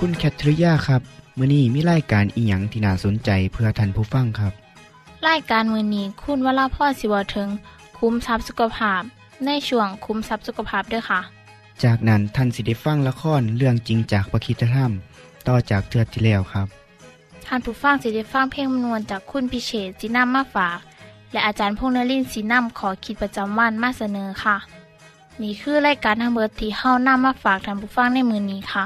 คุณแคทริยาครับ มื้อนี้มีรายการอีหยังที่น่าสนใจเพื่อท่านผู้ฟังครับรายการมือนี้คุณวราพ่อสิวถึง คุ้มทรัพย์สุขภาพ ในช่วงคุ้มทรัพย์สุขภาพด้วยค่ะ จากนั้นท่านสิได้ฟังละครเรื่องจริงจากประคีตธรรม ต่อจากเทือกที่แล้วครับท่านผู้ฟังสิได้ฟังเพลงมนวนจากคุณพิเชษจีนัมมาฝาก และอาจารย์พงษ์นรินทร์สีนัมขอขีดประจำวันมาเสนอค่ะ นี่คือรายการทางเบอร์ที่เฮานํมาฝากท่านผู้ฟังในมือนี้ค่ะ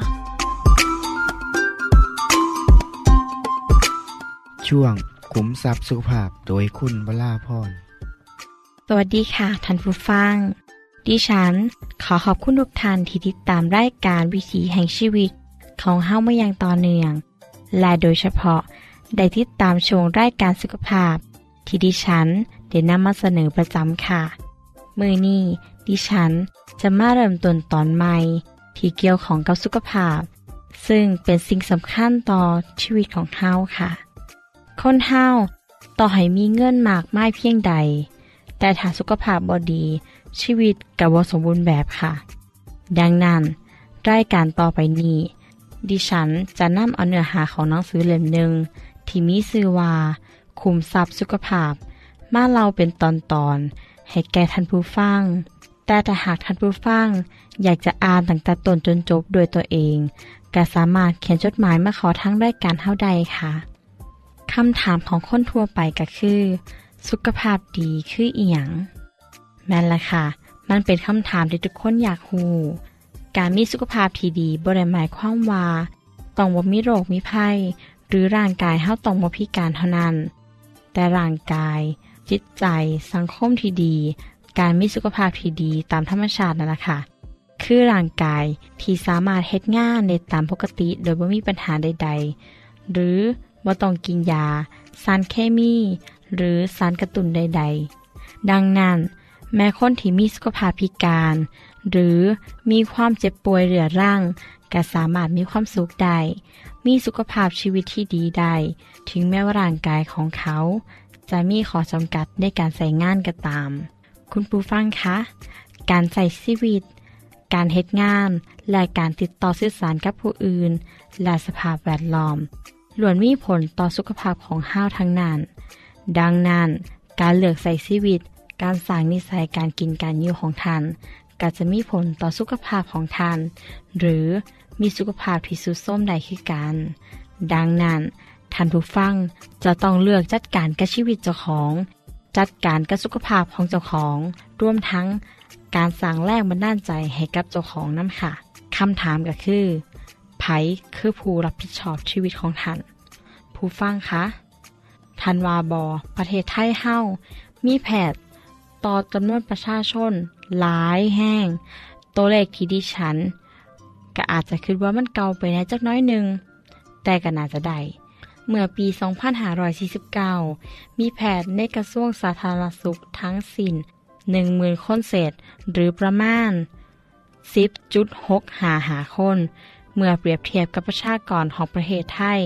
ช่วงขุมทรัพย์สุขภาพโดยคุณวราพรสวัสดีค่ะท่านผู้ฟัง ดิฉัน ขอขอบคุณทุกท่านที่ติดตามรายการวิถีแห่งชีวิต ของเฮ้ามาย่างต่อเนื่อง และโดยเฉพาะได้ติดตามชมรายการสุขภาพ ที่ดิฉันได้นำมาเสนอประจำค่ะ มือนี้ดิฉันจะมาเริ่มต้นตอนใหม่ที่เกี่ยวของกับสุขภาพ ซึ่งเป็นสิ่งสำคัญต่อชีวิตของเฮาค่ะ คนเฮาต่อให้มีเงินมากไม่เพียงใด แต่ถ้าสุขภาพบอดี ชีวิตกับบสมบูรณ์แบบค่ะ ดังนั้น รายการต่อไปนี้ ดิฉันจะนำเอาเนื้อหาของหนังสือเล่มหนึ่งที่มีชื่อว่าคุมทรัพย์สุขภาพ มาเล่าเป็นตอนๆให้แก่ท่านผู้ฟัง แต่ถ้าหากท่านผู้ฟัง อยากจะอ่านตั้งแต่ต้นจนจบโดยตัวเองก็สามารถเขียนจดหมายมาขอทั้งรายการเท่าใดค่ะ คำถามของคนทั่วไปก็คือ สุขภาพดีคืออีหยังแม่นละค่ะ มันเป็นคำถามที่ทุกคนอยากฮูการมีสุขภาพที่ดีบ่ได้หมายความว่าต้องบ่มีโรคมีภัย หรือร่างกายเฮาต้องบ่พิการเท่านั้น แต่ร่างกาย จิตใจ สังคมที่ดี การมีสุขภาพที่ดีตามธรรมชาตินั่นแหละค่ะ คือร่างกายที่สามารถเฮ็ดงานได้ตามปกติ โดยบ่มีปัญหาใด ๆ หรือ บ่ต้องกินยา สารเคมี หรือสารกระตุ้นใด ๆ ดังนั้น แม้คนที่มีสุขภาพพิการ หรือมีความเจ็บป่วยเรื้อรังก็สามารถมีความสุขได้ มีสุขภาพชีวิตที่ดีได้ ถึงแม้ว่าร่างกายของเขา จะมีข้อจำกัดในการใส่งานก็ตาม คุณผู้ฟังคะ การใส่ชีวิต การเฮ็ดงาน และการติดต่อสื่อสารกับผู้อื่น และสภาพแวดล้อม ล้วนมีผลต่อสุขภาพของห้าวทั้งนั้น ดังนั้น การเลือกใส่ชีวิต การสร้างนิสัยการกินการอยู่ของท่านก็จะมีผลต่อสุขภาพของท่าน หรือมีสุขภาพที่สุดส้มใดคือกัน ดังนั้นท่านผู้ฟังจะต้องเลือกจัดการกับชีวิตเจ้าของ จัดการกับสุขภาพของเจ้าของรวมทั้งการสร้างแรงบันดาลใจให้กับเจ้าของน้ำค่ะคำถามก็คือ ไผคือผู้รับผิดชอบชีวิตของท่าน ผู้ฟังคะทันวาบอ ประเทศไทยเฮ้ามีแผดต่อจำนวนประชาชน หลายแห้ง ตัวเลขที่ดิฉัน ก็อาจจะคิดว่ามันเก่าไปน่จักน้อยหนึ่ง แต่ก็น่าจะได้ เมื่อปี 2549 มีแพทย์ในกระทรวงสาธารณสุขทั้งสิ้น10,000คนเศษ หรือประมาณ 10.6หาหาคน เมื่อเปรียบเทียบกับประชากรของประเทศไทย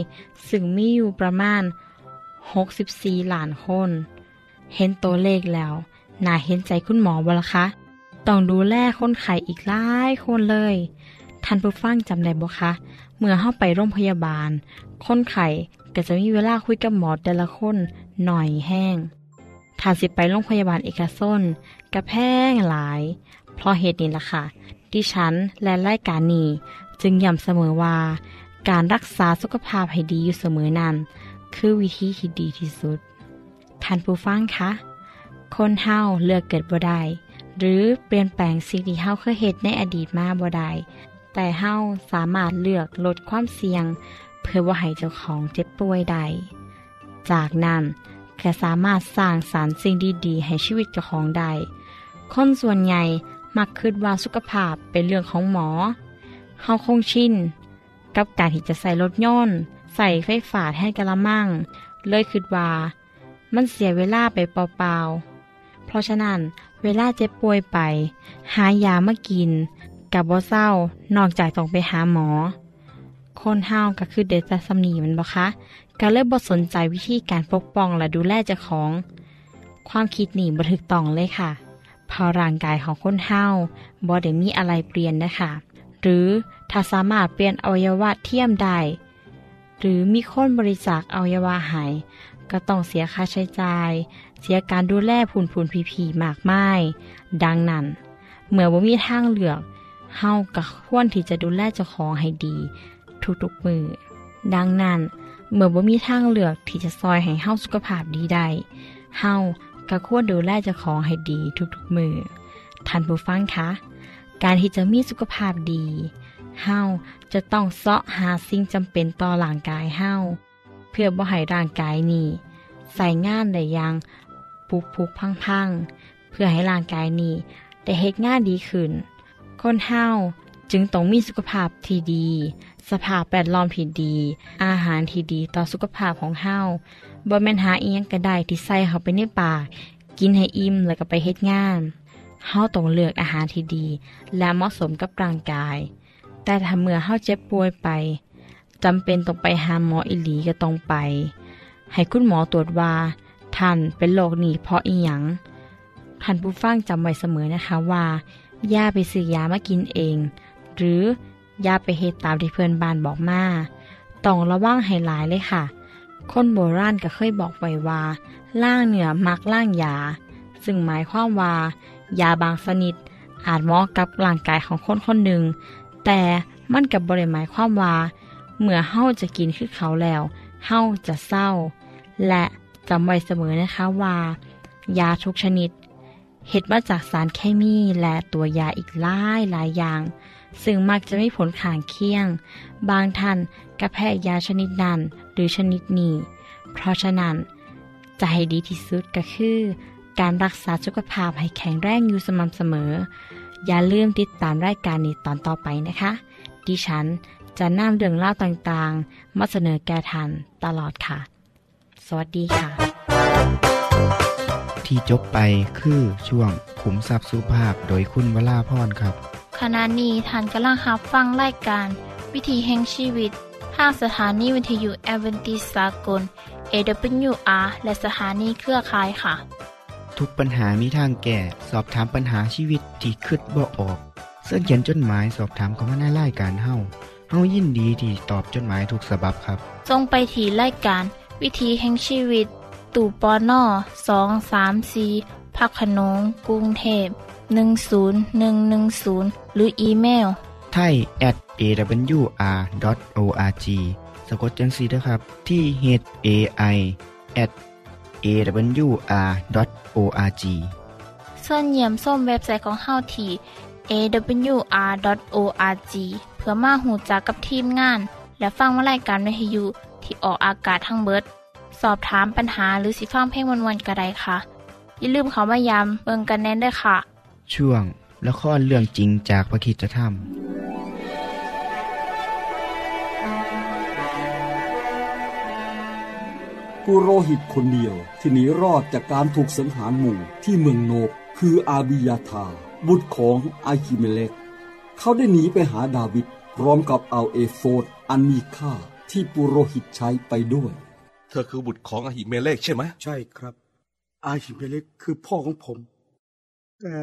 ซึ่งมีอยู่ประมาณ 64 ล้านคน เห็นตัวเลขแล้ว น่าเห็นใจคุณหมอบ่ละคะ ต้องดูแลคนไข้อีกหลายคนเลย ท่านผู้ฟังจำได้บ่คะ เมื่อเข้าไปโรงพยาบาล คนไข้ก็จะมีเวลาคุยกับหมอแต่ละคนหน่อยแห้งถ้าสิไปโรงพยาบาลเอกชนกระแพงหลาย เพราะเหตุนี้ล่ะค่ะทดิฉันและรายการนี้ จึงย้ำเสมอว่า การรักษาสุขภาพให้ดีอยู่เสมอนั้น คือวิธีที่ดีที่สุด ท่านผู้ฟังคะ คนเฮาเลือกเกิดบ่ได้หรือเปลี่ยนแปลงสิ่งที่เฮาเคยเฮ็ดในอดีตมาบ่ได้แต่เฮาสามารถเลือกลดความเสี่ยง เพื่อว่าให้เจ้าของเจ็บป่วยได้จากนั้นก็สามารถสร้างสารรค์สิ่งดีๆ ให้ชีวิตเจ้าของได้ คนส่วนใหญ่มักคิดว่าสุขภาพเป็นเรื่องของหมอ เฮาคงชินกับการที่จะใส่รถยนต์ใส่ไฟฟ้าแทนกระมัง เลยคิดว่า มันเสียเวลาไปเปล่าๆ เพราะฉะนั้นเวลาเจ็บป่วยไป หายามากิน กับบ่เศร้านอกจากต้องไปหาหมอ คนเฮาก็คือเดจะสำนีมันบ่คะก็เลยบ่สนใจวิธีการปกป้องและดูแลเจ้าของ ความคิดหนี่บ่ถูกต้องเลยค่ะพราะร่างกายของคนเฮาบ่ได้มีอะไรเปลี่ยนนะคะหรือ ถ้าสามารถเปลี่ยนอวัยวะเทียมได้ หรือมีคนบริจาคอวัยวะให้ก็ต้องเสียค่าใช้จ่าย เสียการดูแลผุนผุนผีผีมากมาย ดังนั้น เมื่อว่ามีทางเลือกเฮาก็ควรที่จะดูแลเจ้าของให้ดี ทุกๆมือ ดังนั้น เมื่อบ่มีทางเลือกที่จะซอยให้เฮาสุขภาพดีได้เฮาก็ควรดูแลเจ้าของให้ดีทุกๆมือท่านผู้ฟังคะ การที่จะมีสุขภาพดี เฮาจะต้องเสาะหาสิ่งจำเป็นต่อร่างกายเฮาเพื่อบ่ให้ร่างกายนี้ใส่งานได้ย่างปุกปุกพังพังเพื่อให้ร่างกายนี้ได้เฮ็ดงานดีขึ้น คนเฮาจึงต้องมีสุขภาพที่ดี สภาพแวดล้อมที่ดี อาหารที่ดีต่อสุขภาพของเฮาบ่แม่นหาอีหยังก็ได้ที่ใส่เข้าไปในปาก กินให้อิ่มแล้วก็ไปเฮ็ดงานเฮาต้องเลือกอาหารที่ดี และเหมาะสมกับร่างกาย แต่ถ้าเมื่อเฮาเจ็บป่วยไปจำเป็นต้องไปหาหมออีหลีก็ต้องไป ให้คุณหมอตรวจว่า ท่านเป็นโรคนี้เพราะอีหยัง ท่านผู้ฟังจำไว้เสมอนะคะว่าย่าไปซื้อยามากินเอง หรืออย่าไปเฮ็ดตามที่เพื่อนบ้านบอกมาต้องระวังให้หลายเลยค่ะ คนโบราณก็เคยบอกไว้ว่าล่างเหนือมักล่างยา ซึ่งหมายความว่า ยาบางชนิดอาจเหมาะกับร่างกายของคนคนหนึ่ง แต่มันกับบริหมายความว่าเมื่อเฮาจะกินคือเขาแล้วเฮาจะเศร้า และจำไว้เสมอนะคะว่า ยาทุกชนิดเห็ดมาจากสารเคมีและตัวยาอีกหลายหลายอย่าง ซึ่งมักจะไม่ผลข้างเคียง บางท่านก็แพ้ยาชนิดนั้นหรือชนิดนี้ เพราะฉะนั้นจะให้ดีที่สุดก็คือ การรักษาสุขภาพให้แข็งแรงอยู่สม่ำเสมอ อย่าลืมติดตามรายการนี้ตอนต่อไปนะคะ ดิฉันจะนำเรื่องเล่าวต่างๆ มาเสนอแก่ท่านตลอดค่ะ สวัสดีค่ะ ที่จบไปคือช่วงขุมทรัพย์สุภาพโดยคุณวราพรครับ ขณะนี้ท่านกำลังรับฟังรายการ วิถีแห่งชีวิตทางสถานีวิทยุแอเวนติสากล AWR และสถานีเครือข่ายค่ะ ทุกปัญหามีทางแก้ สอบถามปัญหาชีวิตที่คืดบ่ออก เสื้อเขียนจดหมายสอบถามเขามาในรายการเฮาเฮายินดีที่ตอบจดหมายถูกสาบับครับ ทรงไปถีรายการ วิถีแห่งชีวิต ตู่ปอน่อสองสามสีพักขนงกรุงเทพ10110 หรืออีเมลไทย at awr.org สะกดจังสีนะครับ ที่ h a i at awr.org ส่วนเยี่ยมส้มเว็บไซต์ของเฮาที่ awr.org เพื่อมาหูจักกับทีมงาน และฟังวารายการวิทยุที่ออกอากาศทั้งเบิด สอบถามปัญหาหรือสิฟังเพลงวันๆกระไดค่ะ อย่าลืมเขามายามเบิงกันแน่นด้วยค่ะ ช่วงละครเรื่องจริงจากพระคริสตธรรม ปุโรหิตคนเดียวที่หนีรอดจากการถูกสังหารหมู่ที่เมืองโนบคืออาบิยาธา บุตรของอาคิเมเลก เขาได้หนีไปหาดาวิดพร้อมกับเอาเอโฟดอันมีค่าที่ปุโรหิตใช้ไปด้วย เธอคือบุตรของอหิเมเลกใช่ไหมใช่ครับ อาหิเมเล็กคือพ่อของผม แต่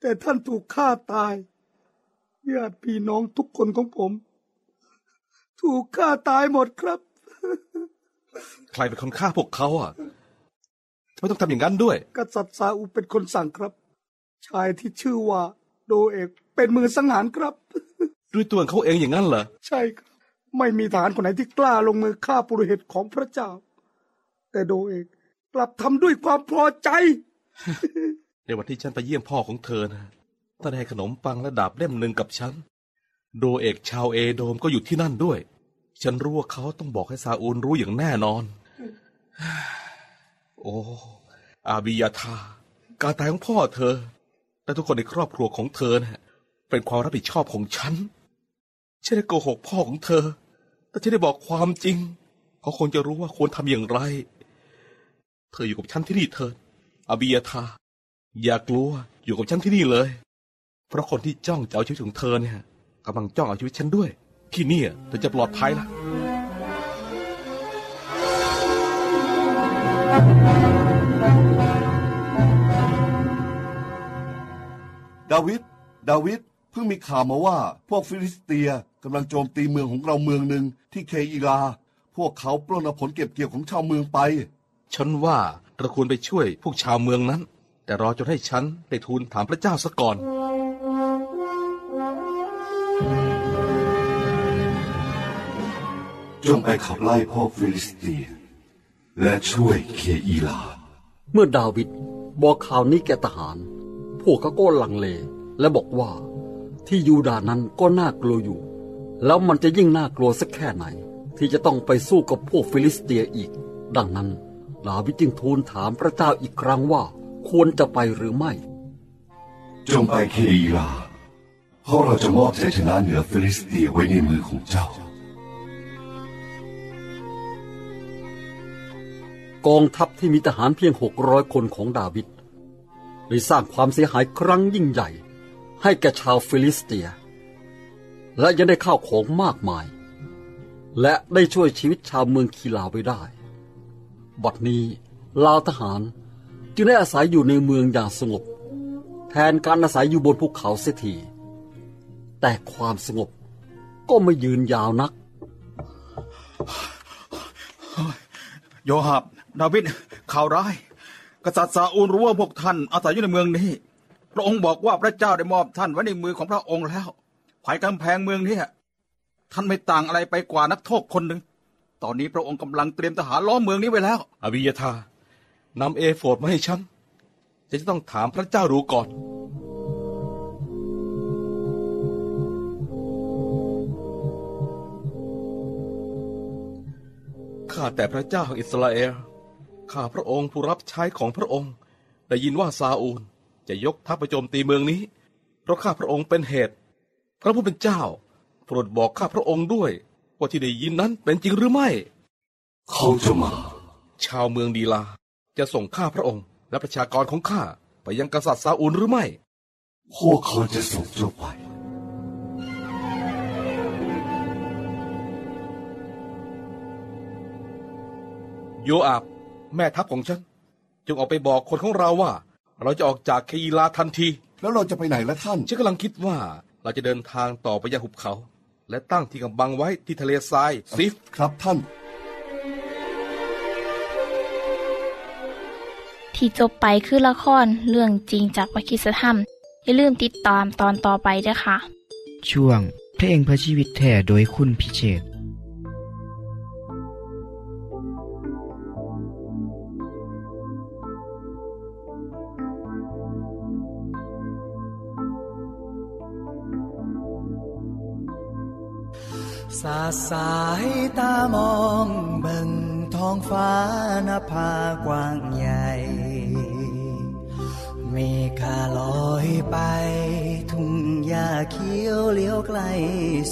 แต่ท่านถูกฆ่าตายญาติพี่น้องทุกคนของผม ถูกฆ่าตายหมดครับ ใครเป็นคนฆ่าพวกเขาอะทำไมต้องทำอย่างนั้นด้วย กษัตริย์ซาอุเป็นคนสั่งครับ ชายที่ชื่อว่าโดเอกเป็นมือสังหารครับ ด้วยตัวเขาเองอย่างนั้นเหรอ ใช่ครับ ไม่มีทหารคนไหนที่กล้าลงมือฆ่าปุโรหิตของพระเจ้า แต่โดเอกกลับทำด้วยความพอใจ ในวันที่ฉันไปเยี่ยมพ่อของเธอนะท่านให้ขนมปังและดาบเล่มหนึ่งกับฉัน โดเอกชาวเอโดมก็อยู่ที่นั่นด้วย ฉันรู้ว่าเขาต้องบอกให้ซาอูลรู้อย่างแน่นอน โอ้ อาบิยาธา การตายของพ่อเธอ และทุกคนในครอบครัวของเธอนะ่ะเป็นความรับผิดชอบของฉัน ฉันได้โกหกพ่อของเธอ แต่ฉันได้บอกความจริง เขาคงจะรู้ว่าควรทำอย่างไร เธออยู่กับฉันที่นี่เถิดอาบิยาธา อย่ากลัวอยู่กับฉันที่นี่เลย เพราะคนที่จ้องจะเอาชีวิตของเธอเนี่ยกำลังจ้องเอาชีวิตฉันด้วย ที่เนี่ยเธอจะปลอดภัยละดาวิด ดาวิด เพิ่งมีข่าวมาว่า พวกฟิลิสเตียกำลังโจมตีเมืองของเราเมืองหนึ่งที่เคอีลา พวกเขาปล้นเอาผลเก็บเกี่ยวของชาวเมืองไป ฉันว่าเราควรไปช่วยพวกชาวเมืองนั้น แต่รอจนให้ฉันได้ทูลถามพระเจ้าซะก่อน จงไปขับไล่พวกฟิลิสเตีย และช่วยเคอีลา เมื่อดาวิดบอกข่าวนี้แก่ทหาร พวกเขาก็ลังเล และบอกว่าที่ยูดาห์นั้นก็น่ากลัวอยู่ แล้วมันจะยิ่งน่ากลัวสักแค่ไหน ที่จะต้องไปสู้กับพวกฟิลิสเตียอีก ดังนั้นดาวิดจึงทูลถามพระเจ้าอีกครั้งว่าควรจะไปหรือไม่ จงไปเคอีลาเพราะเราจะมอบชัยชนะเหนือฟิลิสเตียไว้ในมือของเจ้า กองทัพที่มีทหารเพียงหกร้อยคนของดาวิดได้สร้างความเสียหายครั้งยิ่งใหญ่ ให้แก่ชาวฟิลิสเตีย และยังได้ข้าวของมากมาย และได้ช่วยชีวิตชาวเมืองเคอีลาไว้ได้ บัดนี้เหล่าทหารจึงได้อาศัยอยู่ในเมืองอย่างสงบ แทนการอาศัยอยู่บนภูเขาเสียทีแต่ความสงบก็ไม่ยืนยาวนัก โยฮับ ดาวิดข่าวร้าย กษัตริย์ซาอูลรู้ว่าพวกท่านอาศัยอยู่ในเมืองนี้ พระองค์บอกว่าพระเจ้าได้มอบท่านไว้ในมือของพระองค์แล้วภายกำแพงเมืองนี้ท่านไม่ต่างอะไรไปกว่านักโทษคนหนึ่ง ตอนนี้พระองค์กำลังเตรียมทหารล้อมเมืองนี้ไว้แล้วอาบิยธานำเอโฟดมาให้ฉันจะจะต้องถามพระเจ้าดูก่อนข้าแต่พระเจ้าแห่งอิสราเอล ข้าพระองค์ผู้รับใช้ของพระองค์ ได้ยินว่าซาอูลจะยกทัพไปโจมตีเมืองนี้ เพราะข้าพระองค์เป็นเหตุ พระผู้เป็นเจ้า โปรดบอกข้าพระองค์ด้วย ว่าที่ได้ยินนั้นเป็นจริงหรือไม่ เขาจะมา ชาวเมืองดีลาจะส่งข้าพระองค์ และประชากรของข้าไปยังกษัตริย์ซาอูลหรือไม่ พวกเขาจะส่งเจ้าไป โยอาบ แม่ทัพของฉันจงออกไปบอกคนของเราว่า เราจะออกจากเคอีลาทันที แล้วเราจะไปไหนละท่าน ฉันกำลังคิดว่าเราจะเดินทางต่อไปยังหุบเขา และตั้งที่กำบังไว้ที่ทะเลทรายซิฟครับท่าน ที่จบไปคือละครเรื่องจริงจากวิคิสธรรม อย่าลืมติดตามตอนต่อไปด้วยค่ะ ช่วงเพลงเพื่อชีวิตแท่โดยคุณพิเชษ สายตามองเบิ่งท้องฟ้านภากว้างใหญ่เมฆาลอยไป ทุ่งหญ้าเขียวเลี้ยวไกล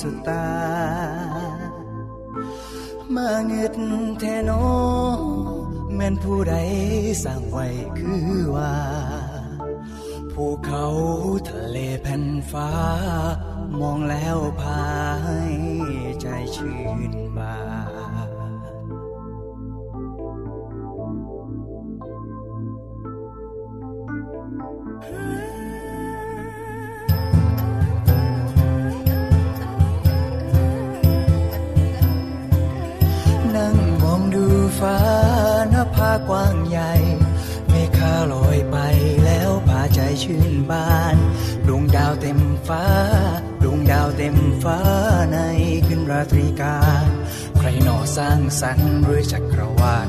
สุดตา มาเงึดแทโนแม่นผู้ใดสั่งไว้คือว่าภูเขาทะเลแผ่นฟ้ามองแล้วพา ร้างสรรค์ด้วยจักรวาล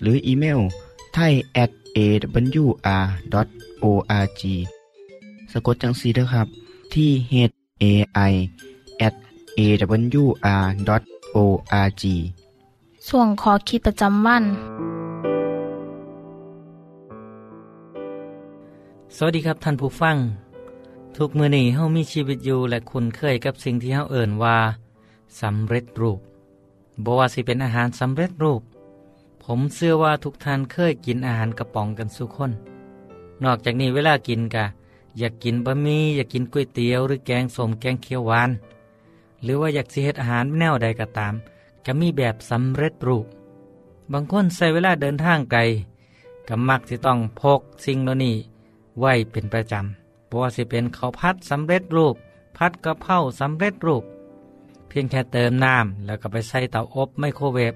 หรืออีเมลไทย at a w r o r g สะกดจังสีนะครับที่ h a i at a w r o r g ส่วงขอคิดประจำวัน สวัสดีครับท่านผู้ฟัง ทุกมือนี้เฮามีชีวิตอยู่และคุณเคยกับสิ่งที่เฮาเอ่นว่าสำเร็จรูปบ่ว่าสิเป็นอาหารสำเร็จรูป ผมเชื่อว่าทุกท่านเคยกินอาหารกระป๋องกันสุคน นอกจากนี้เวลากินกะ อยากกินบะหมี่อยากกินก๋วยเตี๋ยวหรือแกงส้มแกงเขียวหวาน หรือว่าอยากสิเฮ็ดอาหารแนวใดก็ตาม ก็มีแบบสำเร็จรูป บางคนใช้เวลาเดินทางไกลก็มักสิต้องพกสิ่งเหล่านี้ไว้เป็นประจำบ่ว่าสิเป็นข้าวผัดสำเร็จรูปผัดกระเพราสำเร็จรูป เพียงแค่เติมน้ำแล้วก็ไปใส่เตาอบไมโครเวฟ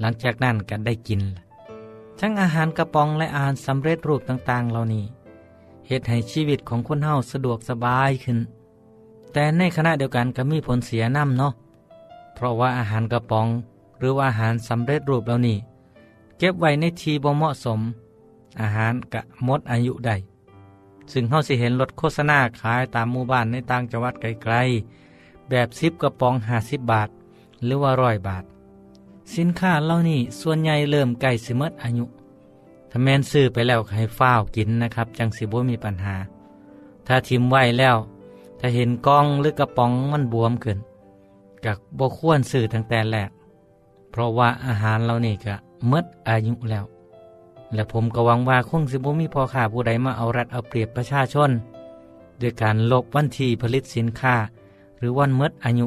หลังจากนั้นก็ได้กิน ทั้งอาหารกระป๋องและอาหารสำเร็จรูปต่างๆ เหล่านี้เหตุให้ชีวิตของคนเฮาสะดวกสบายขึ้น แต่ในขณะเดียวกันก็มีผลเสียนำเนาะเพราะว่าอาหารกระป๋อง หรือว่าอาหารสำเร็จรูปเหล่านี้ เก็บไว้ในทีบ่เหมาะสม อาหารกะมดอายุได้ซึ่งเฮาสิเห็นรถโฆษณาขายตามหมู่บ้านในต่างจังหวัดไกลๆแบบซิบกระป๋องห้าสิบบาท หรือว่าร้อยบาท สินค้าเหล่านี้ส่วนใหญ่เริ่มใกล้สิมดอายุ ถ้าแมนซื้อไปแล้วให้ฟ้าวกินนะครับ จังสิบ่มีปัญหา ถ้าทิมไว้แล้ว ถ้าเห็นกล้องหรือกระป๋องมันบวมขึ้นก็บ่ควรซื้อตั้งแต่แรก เพราะว่าอาหารเหล่านี้ก็หมดอายุแล้ว และผมก็หวังว่าคงสิบ่มีพอค้าผู้ใดมาเอารัดเอาเปรียบประชาชนด้วยการลบวันที่ผลิตสินค้า หรือวันหมดอายุ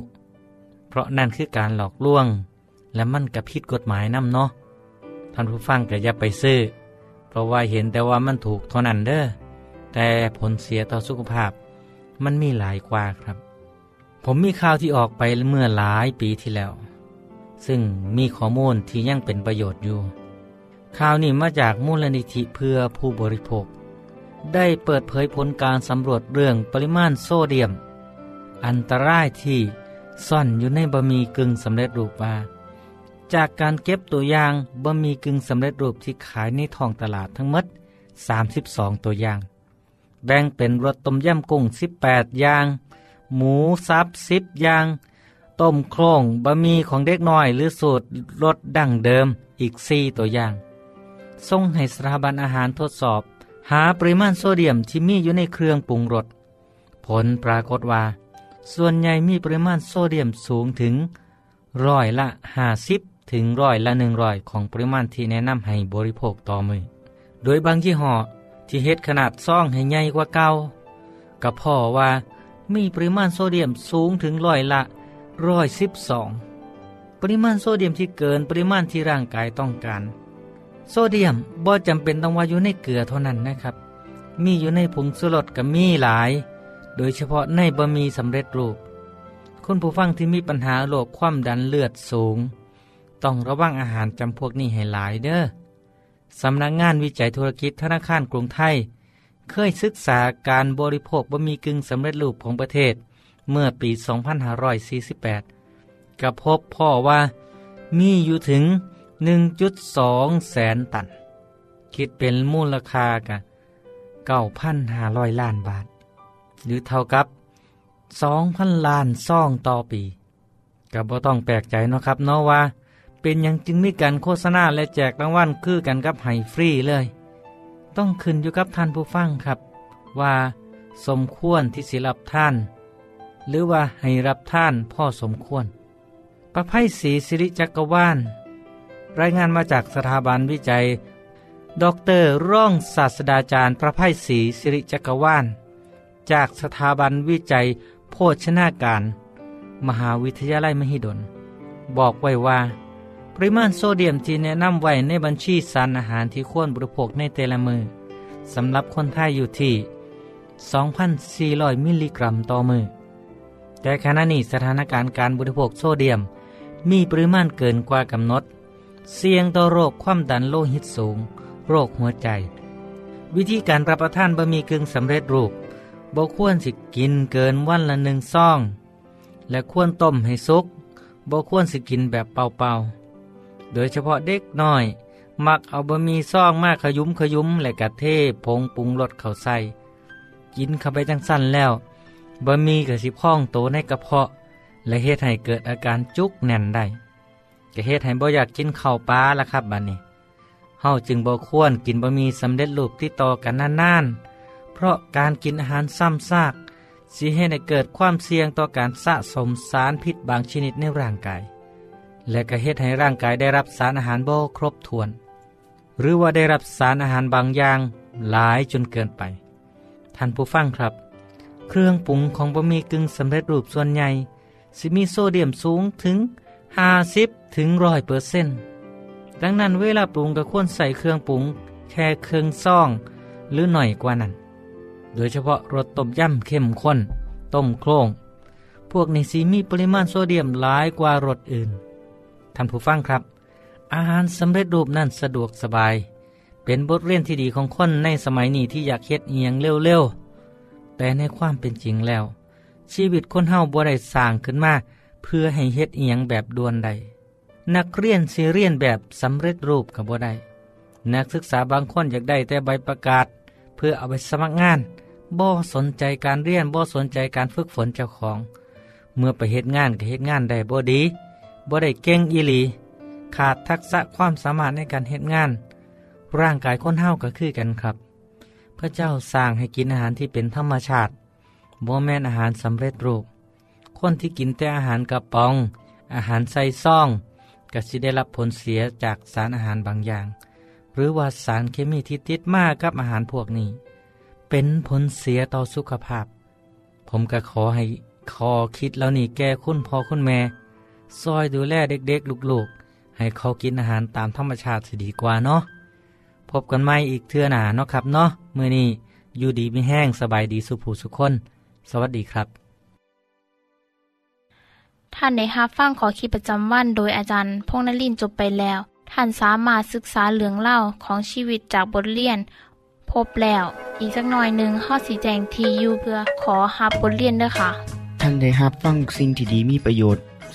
เพราะนั่นคือการหลอกลวง และมันกับผิดกฎหมายนำเนาะท่านผู้ฟังก็อย่าไปซื้อ เพราะว่าเห็นแต่ว่ามันถูกเท่านั้นเด้อแต่ผลเสียต่อสุขภาพ มันมีหลายกว่าครับ ผมมีข่าวที่ออกไปเมื่อหลายปีที่แล้ว ซึ่งมีข้อมูลที่ยังเป็นประโยชน์อยู่ข่าวนี้มาจากมูลนิธิเพื่อผู้บริโภค ได้เปิดเผยผลการสำรวจเรื่องปริมาณโซเดียม อันตรายที่ซ่อนอยู่ในบะหมี่กึ่งสำเร็จรูปว่า จากการเก็บตัวอย่างบะหมี่กึ่งสำเร็จรูปที่ขายในท้องตลาดทั้งหมด 32 ตัวอย่าง แบ่งเป็นรสต้มยำกุ้ง 18 อย่าง หมูซับ 10 อย่าง ต้มโครงบะหมี่ของเด็กน้อยหรือสูตรรสดั้งเดิมอีก 4 ตัวอย่าง ส่งให้สถาบันอาหารทดสอบ หาปริมาณโซเดียมที่มีอยู่ในเครื่องปรุงรส ผลปรากฏว่า ส่วนใหญ่มีปริมาณโซเดียมสูงถึงร้อยละ 50 ถึงร้อยละ100ของปริมาณที่แนะนำให้บริโภคต่อมือ โดยบางยี่ห้อที่เฮ็ดขนาดซ่องให้ใหญ่กว่าเก่ากับพ่อว่ามีปริมาณโซเดียมสูงถึงร้อยละร้อยสิบสองปริมาณโซเดียมที่เกินปริมาณที่ร่างกายต้องการ โซเดียมบ่จำเป็นต้องว่าอยู่ในเกลือเท่านั้นนะครับ มีอยู่ในผงชูรสกับมีหลาย โดยเฉพาะในบะหมี่สำเร็จรูปคุณผู้ฟังที่มีปัญหาโรคความดันเลือดสูง ต้องระวังอาหารจำพวกนี้ให้หลายเด้อสำนักงงานวิจัยธุรกิจธนาคารกรุงไทย เคยศึกษาการบริโภคบะหมี่กึ่งสำเร็จรูปของประเทศ เมื่อปี 2548กับพบพ่อว่ามีอยู่ถึง 1.2 แสนตัน คิดเป็นมูลค่ากะ9,500 ล้านบาท หรือเท่ากับ 2,000 ล้านซ่องต่อปีก็บ่ต้องแปลกใจเนาะครับเนาะว่า เป็นอย่างจึงมีการโฆษณาและแจกรางวัลคือกันกับไห้ฟรีเลย ต้องขึ้นอยู่กับท่านผู้ฟังครับ ว่า สมควรที่สิรับท่าน หรือว่าให้รับท่านพ่อสมควร ประไพศรีสิริจักรวาลรายงานมาจากสถาบันวิจัย ดรร่องศาสตราจารย์ประไพศรีสิริจักรวาล จากสถาบันวิจัย โภชนาการ มหาวิทยาลัยมหิดล บอกไว้ว่า ปริมาณโซเดียมที่แนะนำไว้ในบัญชีสารอาหารที่ควรบริโภคในแต่ละมือสำหรับคนไทยอยู่ที่ 2,400 มิลลิกรัมต่อมือ แต่ขณะนี้สถานการณ์การบริโภคโซเดียม มีปริมาณเกินกว่ากำหนด เสี่ยงต่อโรคความดันโลหิตสูง โรคหัวใจ วิธีการรับประทานบะหมี่กึ่งสำเร็จรูปบ่ควรสิกินเกินวันละหนึ่งซอง และควรต้มให้สุกบ่ควรสิกินแบบเปล่าๆ โดยเฉพาะเด็กน้อย มักเอาบะหมี่ซองมากขยุ้มขยุ้มและกะเทผงปรุงรสเข้าใส่ กินเข้าไปจังสั้นแล้วบะหมี่กับสิพ่องโตในกระเพาะ และเฮ็ดให้เกิดอาการจุกแน่นได้ก็เฮ็ดให้บ่อยากกินข้าวปลาละครับบัดนี้เฮาจึงบ่ควรกินบะหมี่สำเร็จรูปที่ต่อกันนานๆ เพราะการกินอาหารซ้ำซากสิเฮ็ดให้เกิดความเสี่ยงต่อการสะสมสารพิษบางชนิดในร่างกาย และก็เฮ็ดให้ร่างกายได้รับสารอาหารบ่ครบถ้วน หรือว่าได้รับสารอาหารบางอย่างหลายจนเกินไป ท่านผู้ฟังครับ เครื่องปรุงของบะหมี่กึ่งสำเร็จรูปส่วนใหญ่สิมีโซเดียมสูงถึง 50ถึง100เปอร์เซ็นต์ดังนั้นเวลาปรุงก็ควรใส่เครื่องปรุง แค่เครื่องซ่อง หรือหน่อยกว่านั้น โดยเฉพาะรสต้มยำเข้มข้น ต้มโครงพวกนี้สีมีปริมาณโซเดียมหลายกว่ารสอื่น ท่านผู้ฟังครับ อาหารสำเร็จรูปนั่นสะดวกสบาย เป็นบทเรียนที่ดีของคนในสมัยนี้ที่อยากเฮ็ดเอียงเร็วๆ แต่ในความเป็นจริงแล้ว ชีวิตคนเฮาบ่ได้สร้างขึ้นมาเพื่อให้เฮ็ดเอียงแบบด่วนใด นักเรียนสิเรียนแบบสำเร็จรูปก็บ่ได้นักศึกษาบางคนอยากได้แต่ใบประกาศ เพื่อเอาไปสมัครงานบ่สนใจการเรียนบ่สนใจการฝึกฝนเจ้าของ เมื่อไปเฮ็ดงานก็เฮ็ดงานได้บ่ดี บ่ได้เก่งอีหลี ขาดทักษะความสามารถในการเฮ็ดงาน ร่างกายคนเฮาก็คือกันครับ พระเจ้าสร้างให้กินอาหารที่เป็นธรรมชาติบ่แม่นอาหารสำเร็จรูป คนที่กินแต่อาหารกระป๋อง อาหารใส่ซองก็สิได้รับผลเสียจากสารอาหารบางอย่าง หรือว่าสารเคมีที่ติดมากกับอาหารพวกนี้ เป็นผลเสียต่อสุขภาพ ผมก็ขอให้คอคิดแล้วนี่แก่คุณพ่อคุณแม่ ซอยดูแลเด็กๆลูกๆ ให้เขากินอาหารตามธรรมชาติสิดีกว่าเนาะพบกันใหม่อีกเทื่อหนาเนาะครับเนาะมื้อนี้อยู่ดีมีแห้งสบายดีสุขผู้สุขคน สวัสดีครับ ท่านในฮับฟังขอขีดประจำวันโดยอาจารย์พงนลินจบไปแล้ว ท่านสามารถศึกษาเหลืองเล่าของชีวิตจากบทเรียน พบแล้ว อีกสักหน่อยหนึ่งข้อสีแจงทียูเพื่อขอฮับบทเรียนด้วยค่ะ ท่านได้รับฟังสิ่งที่ดีมีประโยชน์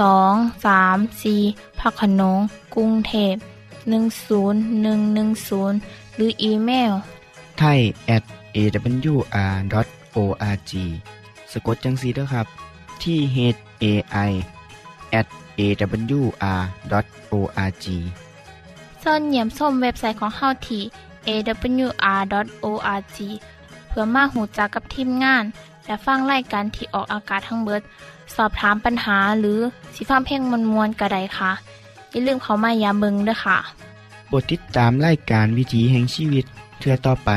สองสามสีพักขนงกรุงเทพ10110 หรืออีเมลไทย at awr.org สะกดจังสีเด้อครับ ที่ h a i at awr.org เสินเหยี่ยมส้มเว็บไซต์ของเฮาที่ awr.org เพื่อมาหูจักกับทีมงาน และฟังไล่การที่ออกอากาศทั้งเบิด สอบถามปัญหาหรือสิฟ้าเพ่งมวลมวลกระไดค่ะ อย่าลืมเขามายามเบิงด้วยค่ะโปรดติดตามรายการวิถีแห่งชีวิตเทือต่อไป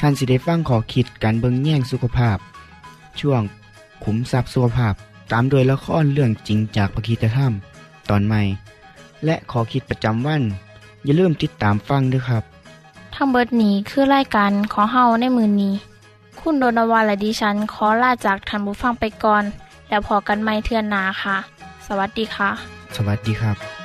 ท่านสิได้ฟังขอคิดการเบิงแย่งสุขภาพ ช่วงขุมทรัพย์สุขภาพตามโดยละครเรื่องจริงจากพระคีตธรรม ตอนใหม่ และขอคิดประจำวัน อย่าลืมติดตามฟังด้วยครับ ทั้งเบิดนี้คือรายการของเฮาในมือนนี้ คุณโดนวาและดิฉันขอลาจากทันบุฟังไปก่อน แล้วพอกันไม่เทื่อนนาค่ะ สวัสดีค่ะ สวัสดีครับ